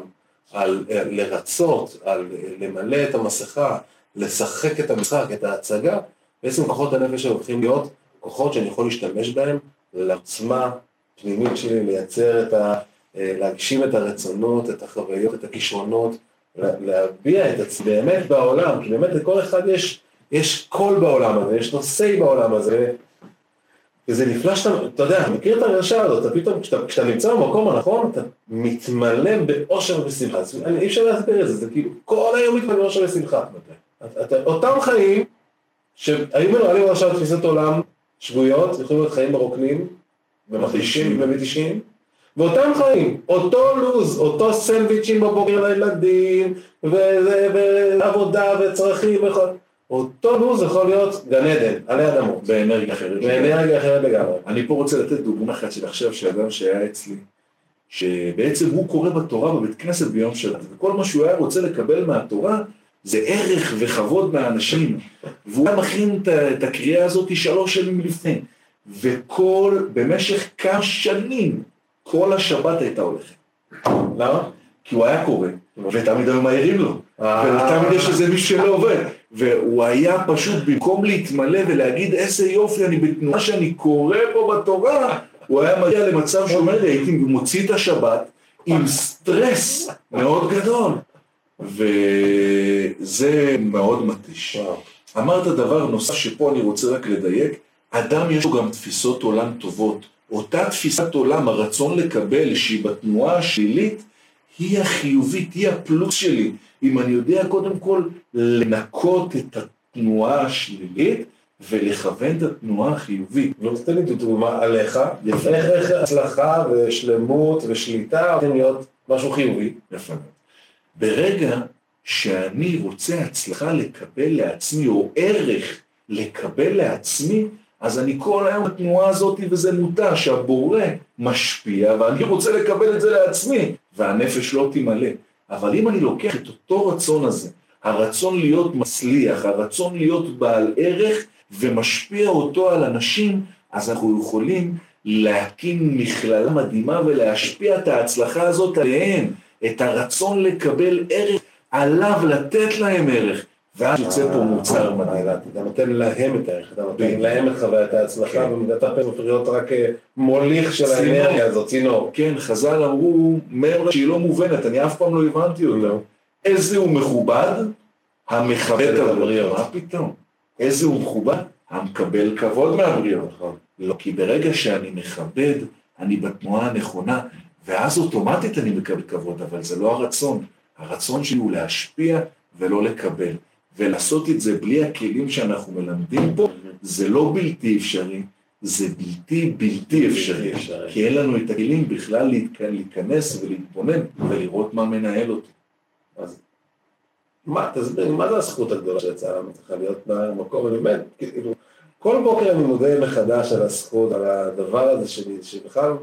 על לרצות, על למלא את המסכה, לשחק את המשחק, את ההצגה, בעצם כוחות הנפש הולכים להיות כוחות שאני יכול להשתמש בהם לעוצמה פנימית שלי, לייצר את ה... להגשים את הרצונות, את החוויות, את הכישרונות, להביע את עצמי באמת בעולם, כי באמת לכל אחד יש, יש קול בעולם הזה, יש נושא בעולם הזה, וזה נפלא שאתה, אתה יודע, מכיר את הרגשה הזאת, אתה פתאום, כשאתה, כשאתה נמצא במקום הנכון, אתה מתמלא באושר ושמחה. אי אפשר להסביר את זה, זה כאילו, כל היום מתמלא באושר ושמחה. אתה, אותם חיים, שהיו מנוהלים עכשיו תפיסת עולם שגויות, יכולים להיות חיים מרוקנים, ומחלישים ומתישים, ואותם חיים, אותו לוז, אותו סנדוויצ'ים בבוקר לילדים, ועבודה וצרכים וכל... אותו לו"ז יכול להיות גן עדן, עלי אדמות.
באנרגיה אחרת.
באנרגיה אחרת לגמרי.
אני פה רוצה לתת דוגמא אחת של עכשיו, שאדם שהיה אצלי, שבעצם הוא קורא בתורה בבית כנסת ביום שבת, וכל מה שהוא היה רוצה לקבל מהתורה זה ערך וכבוד מהאנשים, והוא היה מכין את הקריאה הזאת שלוש שנים לפני, וכל, במשך כמה שנים, כל השבת הייתה הולכת.
למה?
כי הוא היה קורא, ותמיד היו מעירים לו, ותמיד יש איזה מישהו שלא עובד, והוא היה פשוט, במקום להתמלא ולהגיד איזה יופי, אני בתנועה שאני קורא פה בתורה, הוא היה מגיע למצב שהוא אומר לי, הייתי מוציא את השבת עם סטרס מאוד גדול, וזה מאוד מתיש. אמרת דבר נוסף שפה אני רוצה רק לדייק, אדם יש לו גם תפיסות עולם טובות. אותה תפיסת עולם, הרצון לקבל שהיא בתנועה השלילית, היא החיובית, היא הפלוס שלי. אם אני יודע קודם כל לנקות את התנועה השלילית ולכוון את התנועה החיובית.
לא תתן לי דוגמה עליך, איך הצלחה ושלמות ושליטה הולכים להיות משהו חיובי.
יפה. ברגע שאני רוצה הצלחה לקבל לעצמי, או ערך לקבל לעצמי, אז אני כל היום בתנועה הזאת וזה מותר שהבורא משפיע ואני רוצה לקבל את זה לעצמי והנפש לא תמלא. אבל אם אני לוקח את אותו רצון הזה, הרצון להיות מצליח, הרצון להיות בעל ערך ומשפיע אותו על אנשים, אז אנחנו יכולים להקים מכללה מדהימה ולהשפיע את ההצלחה הזאת עליהם, את הרצון לקבל ערך, עליו לתת להם ערך. ואז יוצא פה מוצר מדהים.
אתה נותן להם את הערך, אתה נותן להם את חוויית ההצלחה, כן. הופך להיות רק אה, מוליך של האנרגיה הזאת, צינור.
כן, חז"ל אמרו, מרלה שהיא לא מובנת, אני אף פעם לא הבנתי אותה. לא. איזה הוא מכובד? המכבד את הבריות. מה פתאום? איזה הוא מכובד? המקבל כבוד מהבריות. נכון. לא, כי ברגע שאני מכבד, אני בתנועה הנכונה, ואז אוטומטית אני מקבל כבוד, אבל זה לא הרצון. הרצון שלי הוא להשפיע ולא לקבל. ולעשות את זה בלי הכלים שאנחנו מלמדים פה, זה לא בלתי אפשרי, זה בלתי בלתי אפשרי, כי אין לנו את הכלים בכלל להיכנס ולהתבונן ולראות מה מנהל אותי.
אז מה, תסביר, מה זה הזכות הגדולה שיצאה לנו צריכה להיות במקום, באמת, כאילו, כל בוקר אני מודה מחדש על הזכות, על הדבר הזה שלי, שבכלל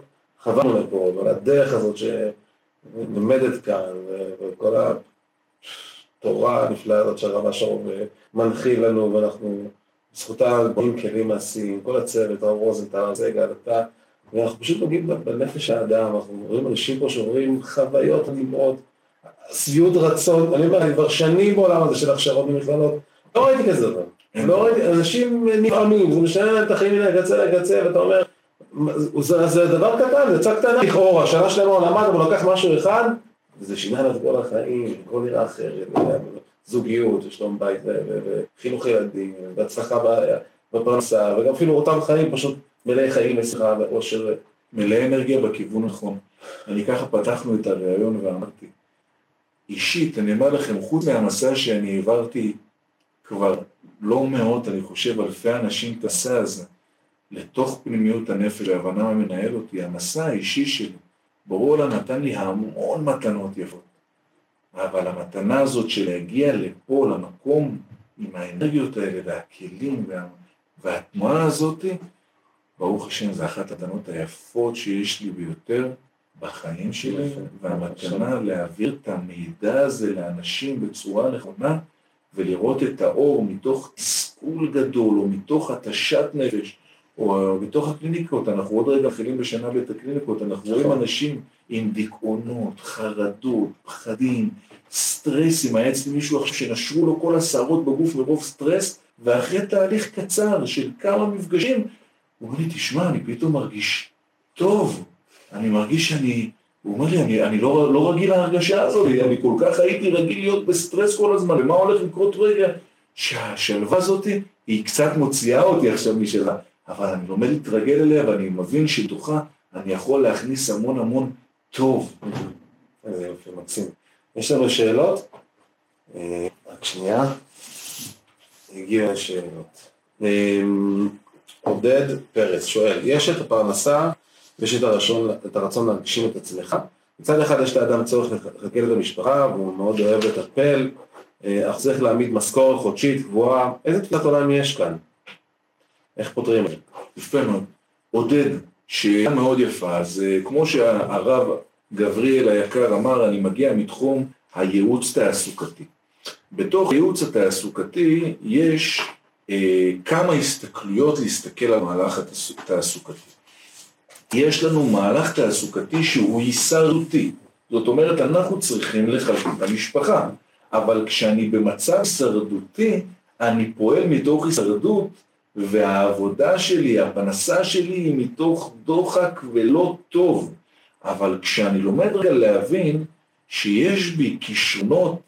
חברנו לפה, ועל הדרך הזאת שלומדת כאן, וכל ה... התורה הנפלאה הזאת שהרב אשר מנחיל לנו, ואנחנו בזכותה בונים כלים מעשיים, כל הצוות, הרב רוזנטל, סגל, אתה, ואנחנו פשוט נוגעים בנפש האדם, אנחנו רואים אנשים פה שעוברים חוויות מדהימות, שביעות רצון, אני אומר, אני כבר שנים בעולם הזה של הכשרות במכללות, לא ראיתי כזה דבר, לא ראיתי, אנשים נפעמים, זה משנה להם את החיים מן הקצה לקצה, ואתה אומר, זה, דבר קטן, זה צד קטנה לכאורה, שנה שלמה הוא למד, אבל לקח משהו אחד, וזה שינה את כל החיים, הכל נראה אחרת, זוגיות, ושלום בית, וחינוך ילדים, והצלחה בפרנסה, וגם אפילו אותם חיים פשוט מלאי חיים ושמחה ואושר.
מלאי אנרגיה בכיוון נכון. אני ככה פתחנו את הראיון ואמרתי, אישית, אני אומר לכם, חוץ מהמסע שאני העברתי כבר לא מאות, אני חושב אלפי אנשים את המסע הזה, לתוך פנימיות הנפש, ההבנה מנהל אותי, המסע האישי שלי, ברור לה נתן לי המון מתנות יפות. אבל המתנה הזאת של להגיע לפה, למקום, עם האנרגיות האלה והכלים וה... והתנועה הזאת, ברוך השם, זו אחת המתנות היפות שיש לי ביותר בחיים שלי, והמתנה להעביר את המידע הזה לאנשים בצורה נכונה, ולראות את האור מתוך תסכול גדול, או מתוך התשת נפש, או בתוך הקליניקות, אנחנו עוד רגע מתחילים בשנה בית הקליניקות, אנחנו רואים אנשים עם דיכאונות, חרדות, פחדים, סטרסים, היה אצלי מישהו עכשיו שנשרו לו כל השערות בגוף מרוב סטרס, ואחרי תהליך קצר של כמה מפגשים, הוא אומר לי, תשמע, אני פתאום מרגיש טוב, אני מרגיש שאני, הוא אומר לי, אני, אני לא, לא רגיל להרגשה הזאת, אני כל כך הייתי רגיל להיות בסטרס כל הזמן, ומה הולך לקרות רגע? שהשלווה הזאת היא קצת מוציאה אותי עכשיו משלה. אבל אני לומד להתרגל אליה ואני מבין שתוכה אני יכול להכניס המון המון טוב.
איזה יופי, מקסים. יש לנו שאלות? אה, רק שנייה. הגיעו השאלות. אה, עודד פרץ שואל, יש את הפרנסה ויש את הרצון, את הרצון להגשים את עצמך. מצד אחד יש לאדם צורך לכלכל את המשפחה והוא מאוד אוהב לטפל, אה, אך צריך להעמיד משכורת חודשית גבוהה. איזה תפילת עולם יש כאן? איך פותרים את זה?
יפה מאוד. עודד, שאלה מאוד יפה, אז כמו שהרב גבריאל היקר אמר, אני מגיע מתחום הייעוץ תעסוקתי. בתוך הייעוץ התעסוקתי יש אה, כמה הסתכלויות להסתכל על מהלך התעסוקתי. יש לנו מהלך תעסוקתי שהוא הישרדותי, זאת אומרת אנחנו צריכים לחלק את המשפחה, אבל כשאני במצב הישרדותי, אני פועל מתוך הישרדות והעבודה שלי, הפנסה שלי היא מתוך דוחק ולא טוב. אבל כשאני לומד רגע להבין שיש בי כישרונות,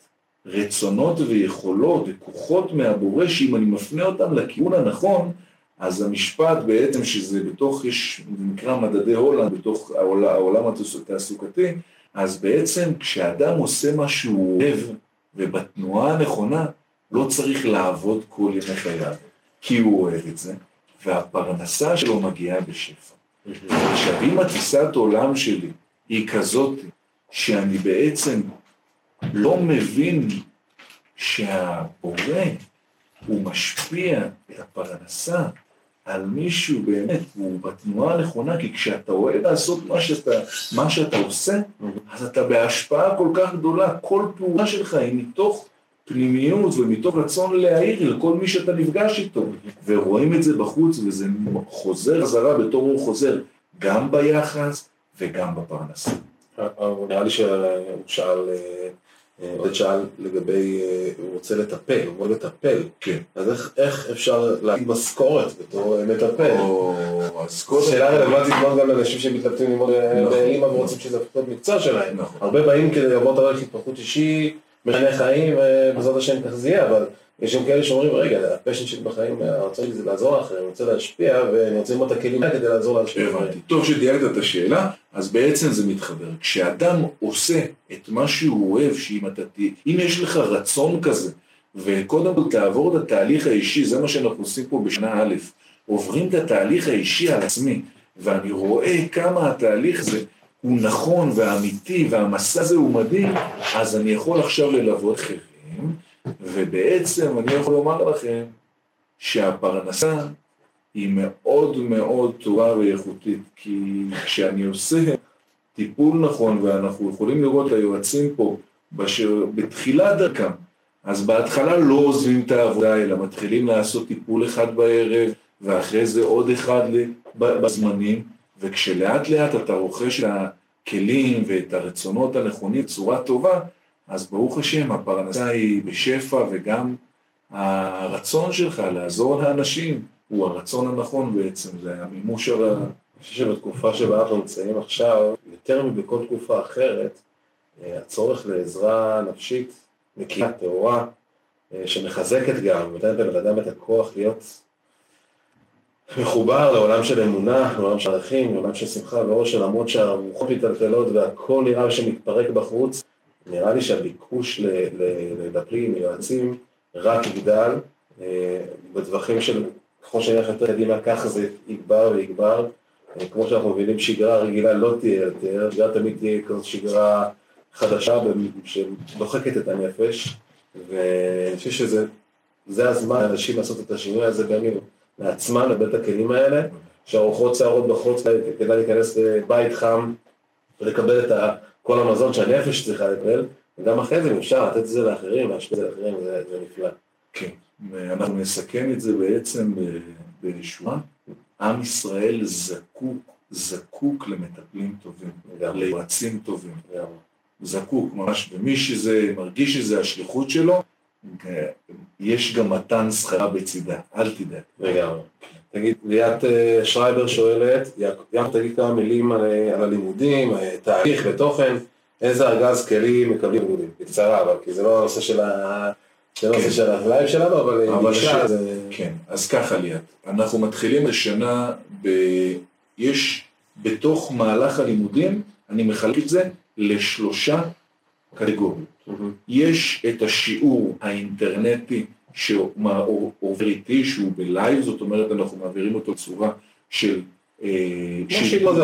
רצונות ויכולות וכוחות מהבורא, שאם אני מפנה אותם לכיוון הנכון, אז המשפט בעצם שזה בתוך, יש, נקרא מדדי הולנד, בתוך העולם, העולם התעסוקתי, אז בעצם כשאדם עושה מה שהוא אוהב ובתנועה הנכונה, לא צריך לעבוד כל ימי חייו, כי הוא אוהב את זה, והפרנסה שלו מגיעה בשפע. עכשיו, אם התפיסת עולם שלי היא כזאת, שאני בעצם לא מבין שהבורא הוא משפיע את הפרנסה על מישהו באמת, הוא בתנועה הנכונה, כי כשאתה אוהב לעשות מה שאתה, מה שאתה עושה, אז אתה בהשפעה כל כך גדולה, כל פעולה שלך היא מתוך פנימיות ומתוך רצון להעיר לכל מי שאתה נפגש איתו, ורואים את זה בחוץ וזה חוזר חזרה בתור הוא חוזר, גם ביחס וגם בפרנסה.
נראה לי שהוא שאל, אה, עודד שאל לגבי, אה, הוא רוצה לטפל, הוא רוצה לטפל.
כן.
אז איך, איך אפשר להגיד משכורת בתור מטפל? שאלה רלוונטית מאוד גם לאנשים שמתלבטים ללמוד נכון. באימא ורוצים שזה מקצוע שלהם.
נכון.
הרבה באים כדי לעבור תהליך התפתחות אישי. משנה חיים, ובעזרת השם כך זה יהיה, אבל יש גם כאלה שאומרים, רגע, הפשן שלי בחיים, הרצון שלי זה לעזור לאחרים, אני רוצה להשפיע, ואני רוצה ללמוד את הכלים כדי לעזור לאנשים
אחרים. טוב שדייקת את השאלה, אז בעצם זה מתחבר. כשאדם עושה את מה שהוא אוהב, שאם אתה, אם יש לך רצון כזה, וקודם כל תעבור את התהליך האישי, זה מה שאנחנו עושים פה בשנה א', עוברים את התהליך האישי על עצמי, ואני רואה כמה התהליך הזה הוא נכון ואמיתי והמסע הזה הוא מדהים, אז אני יכול עכשיו ללוות אחרים, ובעצם אני יכול לומר לכם שהפרנסה היא מאוד מאוד טובה ואיכותית, כי כשאני עושה טיפול נכון, ואנחנו יכולים לראות את היועצים פה בשר, בתחילת דרכם, אז בהתחלה לא עוזבים את העבודה, אלא מתחילים לעשות טיפול אחד בערב, ואחרי זה עוד אחד בזמנים, וכשלאט לאט אתה רוכש את הכלים ואת הרצונות הנכונים בצורה טובה, אז ברוך השם הפרנסה היא בשפע וגם הרצון שלך לעזור לאנשים הוא הרצון הנכון בעצם, זה המימוש על ה...
אני חושב שבתקופה שבה אנחנו נמצאים עכשיו, יותר מבכל תקופה אחרת, אה, הצורך לעזרה נפשית נקייה, טהורה, אה, שמחזקת גם, ונותנת לבן אדם את הכוח להיות מחובר לעולם של אמונה, לעולם של ערכים, לעולם של שמחה ואושר, למרות שהרוחות מטלטלות והכל נראה שמתפרק בחוץ, נראה לי שהביקוש לדפים, ליועצים, רק יגדל, אה, בטווחים של ככל שנלך יותר קדימה, ככה זה יגבר ויגבר, אה, כמו שאנחנו מבינים, שגרה רגילה לא תהיה יותר, שגרה תמיד תהיה כזאת שגרה חדשה שדוחקת את הנפש, ואני חושב שזה הזמן לאנשים לעשות את השינוי הזה בימים. לעצמם, לבית הכלים האלה, שהרוחות שערות בחוץ כדאי להיכנס לבית חם ולקבל את כל המזון שהנפש צריכה לקבל, וגם אחרי זה אם אפשר לתת את זה לאחרים, להשפיע את זה לאחרים, זה, זה נפלא.
כן, ואנחנו נסכם את זה בעצם בישועה. עם ישראל זקוק, זקוק למטפלים טובים, ליועצים טובים. זקוק ממש, ומי שזה, מרגיש שזה השליחות שלו, יש גם מתן שכרה בצידה, אל תדאג.
לגמרי. תגיד, ליאת אה, שרייבר שואלת, יעקב תגיד כמה מילים על, אה, על הלימודים, אה, תהליך ותוכן, איזה ארגז כלים מקבלים לימודים? בקצרה, אבל כי זה לא הנושא של זה נושא
כן.
של ה live שלנו, אבל
אבל ש-
זה...
כן, אז ככה ליאת, אנחנו מתחילים השנה, ב... יש בתוך מהלך הלימודים, אני מחלק את זה לשלושה קטגוריות. יש את השיעור האינטרנטי שעובר איתי, שהוא ב live, זאת אומרת אנחנו מעבירים אותו צורה של... אה,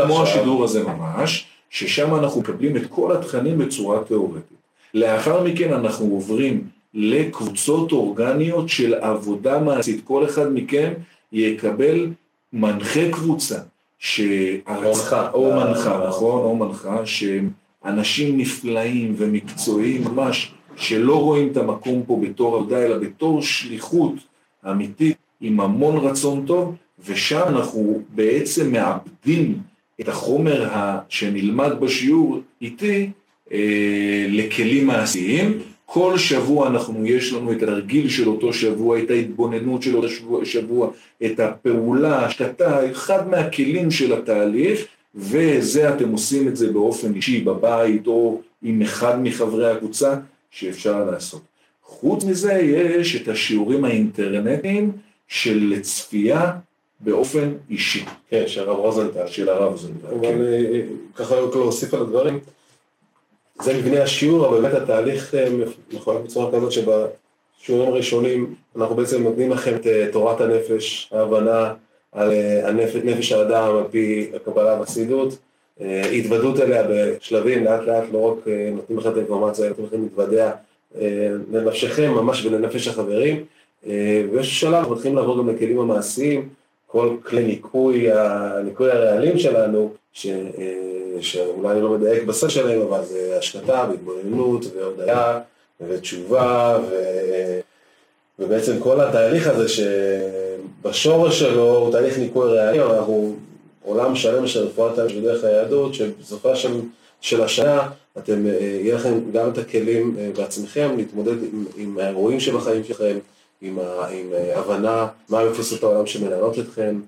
כמו השידור הזה
ממש, ששם אנחנו מקבלים את כל התכנים בצורה תיאורטית. לאחר מכן אנחנו עוברים לקבוצות אורגניות של עבודה מעשית. כל אחד מכם יקבל מנחה קבוצה. שהרצ-
או מנחה.
נכון, או מנחה, שהם אנשים נפלאים ומקצועיים ממש, שלא רואים את המקום פה בתור עבודה, אלא בתור שליחות אמיתית, עם המון רצון טוב, ושם אנחנו בעצם מאבדים את החומר שנלמד בשיעור איתי אה, לכלים מעשיים. כל שבוע אנחנו, יש לנו את התרגיל של אותו שבוע, את ההתבוננות של אותו שבוע, שבוע את הפעולה, השקטה, אחד מהכלים של התהליך, וזה אתם עושים את זה באופן אישי בבית או עם אחד מחברי הקבוצה שאפשר לעשות. חוץ מזה יש את השיעורים האינטרנטיים של צפייה באופן אישי,
כן, של הרב רוזנטל.
של הרב זונדל.
אבל אה, ככה רק להוסיף על הדברים, זה מבנה השיעור, אבל באמת התהליך אה, מחולק בצורה כזאת שבשיעורים הראשונים אנחנו בעצם נותנים לכם את אה, תורת הנפש, ההבנה על אה, נפש האדם על פי הקבלה והחסידות, אה, התוודות אליה בשלבים, לאט לאט לא רק אה, נותנים לכם את האינפורמציה, אלא נותנים לכם להתוודע לנפשכם ממש ולנפש החברים, ויש שלב, אנחנו מתחילים לעבור גם לכלים המעשיים, כל כלי ניקוי, הניקוי הרעלים שלנו, ש, שאולי אני לא מדייק בסט שלהם, אבל זה השקטה והתבוננות והודיה ותשובה, ו, ובעצם כל התהליך הזה שבשורש שלו הוא תהליך ניקוי רעלים, אנחנו עולם שלם של רפואת האש בדרך היהדות, שבסופה של, של השנה אתם, אה, יהיה לכם גם את הכלים אה, בעצמכם להתמודד עם, עם האירועים שבחיים שלכם, עם, ה, עם אה, הבנה מה מפלסות העולם שמנהלות אתכם,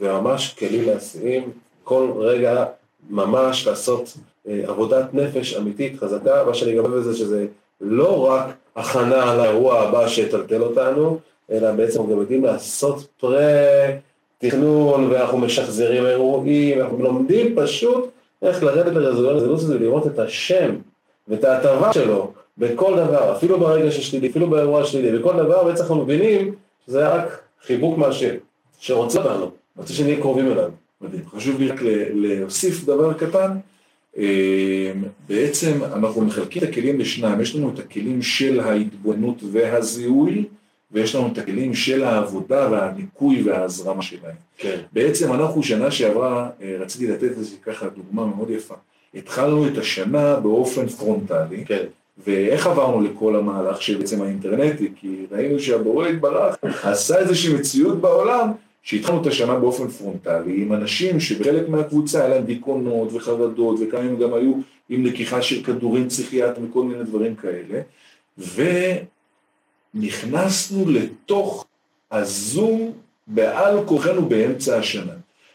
וממש כלים מעשיים, כל רגע ממש לעשות עבודת נפש אמיתית, חזקה, מה שאני גם אוהב בזה שזה לא רק הכנה לאירוע הבא שיטלטל אותנו, אלא בעצם גם יודעים לעשות פרה-תכנון, ואנחנו משחזרים אירועים, אנחנו לומדים פשוט איך לרדת לרזולוציה ולראות את השם ואת ההטבה שלו בכל דבר, אפילו ברגע ששלילי, אפילו באירוע שלילי, בכל דבר בעצם אנחנו מבינים שזה רק חיבוק מהשם, שרוצה אותנו, רוצה שנהיה קרובים אליו.
מדהים. חשוב לי רק להוסיף דבר קטן. אה, בעצם אנחנו מחלקים את הכלים לשניים, יש לנו את הכלים של ההתבוננות והזיהוי, ויש לנו את הכלים של העבודה והניקוי וההזרמה שלהם.
כן.
בעצם אנחנו שנה שעברה, אה, רציתי לתת לזה ככה דוגמה מאוד יפה. התחלנו את השנה באופן פרונטלי,
כן.
ואיך עברנו לכל המהלך של בעצם האינטרנטי? כי ראינו שהבורא יתברך עשה איזושהי מציאות בעולם שהתחלנו את השנה באופן פרונטלי עם אנשים שבחלק מהקבוצה היה להם דיכאונות וחרדות וכמה הם גם היו עם לקיחה של כדורים פסיכיאטריים וכל מיני דברים כאלה ונכנסנו לתוך הזום בעל כוחנו באמצע השנה.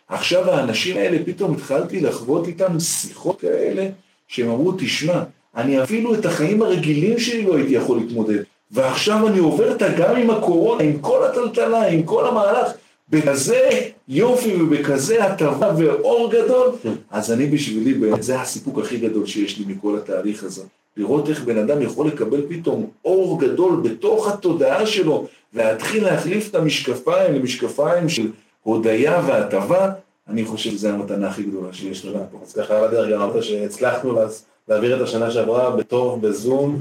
עכשיו האנשים האלה פתאום התחלתי לחוות איתם שיחות כאלה שהם אמרו תשמע אני אפילו את החיים הרגילים שלי לא הייתי יכול להתמודד ועכשיו אני עובר אותה גם עם הקורונה, עם כל הטלטלה, עם כל המהלך בכזה יופי ובכזה הטבה ואור גדול, אז אני בשבילי, זה הסיפוק הכי גדול שיש לי מכל התהליך הזה. לראות איך בן אדם יכול לקבל פתאום אור גדול בתוך התודעה שלו, ולהתחיל להחליף את המשקפיים למשקפיים של הודיה והטבה, אני חושב שזו המתנה הכי גדולה שיש לנו.
אז ככה על הדרך גם אמרת שהצלחנו להעביר את השנה שעברה בטוב, בזום.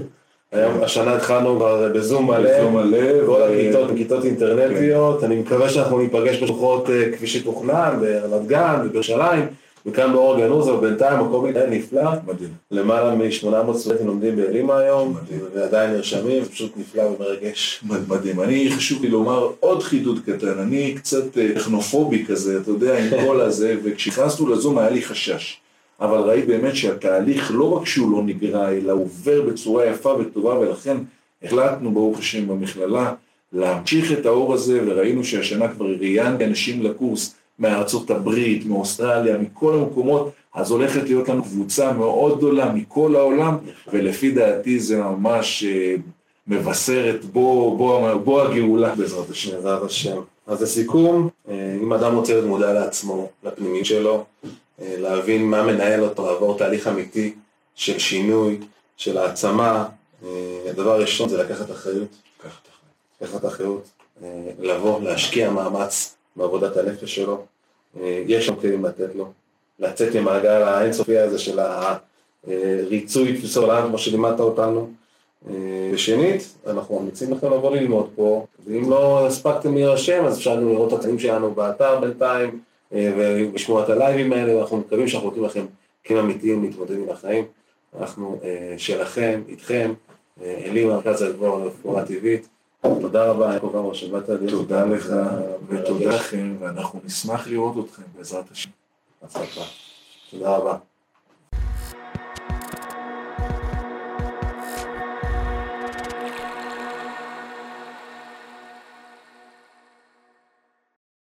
היום, השנה התחלנו כבר בזום מלא.
בזום מלא,
כל הכיתות כיתות אינטרנטיות. אני מקווה שאנחנו ניפגש בשלוחות אה, כפי שתוכנן, ברמת גן, בירושלים, וכאן באור הגנוז, אבל בינתיים מתנהל נפלא.
מדהים.
למעלה מ-800 סטודנטים לומדים באלימה היום. ועדיין נרשמים, פשוט נפלא ומרגש.
מדהים. אני, חשוב לי לומר עוד חידוד קטן, אני קצת אה, טכנופובי כזה, אתה יודע, עם כל הזה, וכשנכנסנו לזום היה לי חשש. אבל ראית באמת שהתהליך לא רק שהוא לא נגרע, אלא עובר בצורה יפה וטובה, ולכן החלטנו, ברוך השם, במכללה, להמשיך את האור הזה, וראינו שהשנה כבר ראיינתי אנשים לקורס מארצות הברית, מאוסטרליה, מכל המקומות, אז הולכת להיות לנו קבוצה מאוד גדולה מכל העולם, ולפי דעתי זה ממש אה, מבשרת בוא, בוא, בוא הגאולה בעזרת השם.
בעזרת השם. אז לסיכום, אה, אם אדם רוצה להיות מודע לעצמו, לפנימית שלו, להבין מה מנהל אותו, לעבור תהליך אמיתי של שינוי, של העצמה, אה, הדבר הראשון זה לקחת אחריות. לקחת אחריות, לבוא, להשקיע מאמץ בעבודת הנפש שלו. יש שם כלים לתת לו, לצאת ממעגל האינסופי הזה של הריצוי תפיסות עולם, כמו שלימדת אותנו. ושנית, אנחנו ממליצים לכם לבוא ללמוד פה, ואם לא הספקתם להירשם, אז אפשר לראות את התנאים שלנו באתר בינתיים, ולשמוע את הלייבים האלה, ואנחנו מקווים שאנחנו נותנים לכם כלים אמיתיים להתמודד עם החיים. אנחנו שלכם, איתכם, אלי מרכז הגבוה לרפואה טבעית. תודה רבה, יעקב אמר, שבאת
להיות. תודה לך ותודה לכם, ואנחנו נשמח לראות אתכם בעזרת השם.
הצלחה. תודה רבה.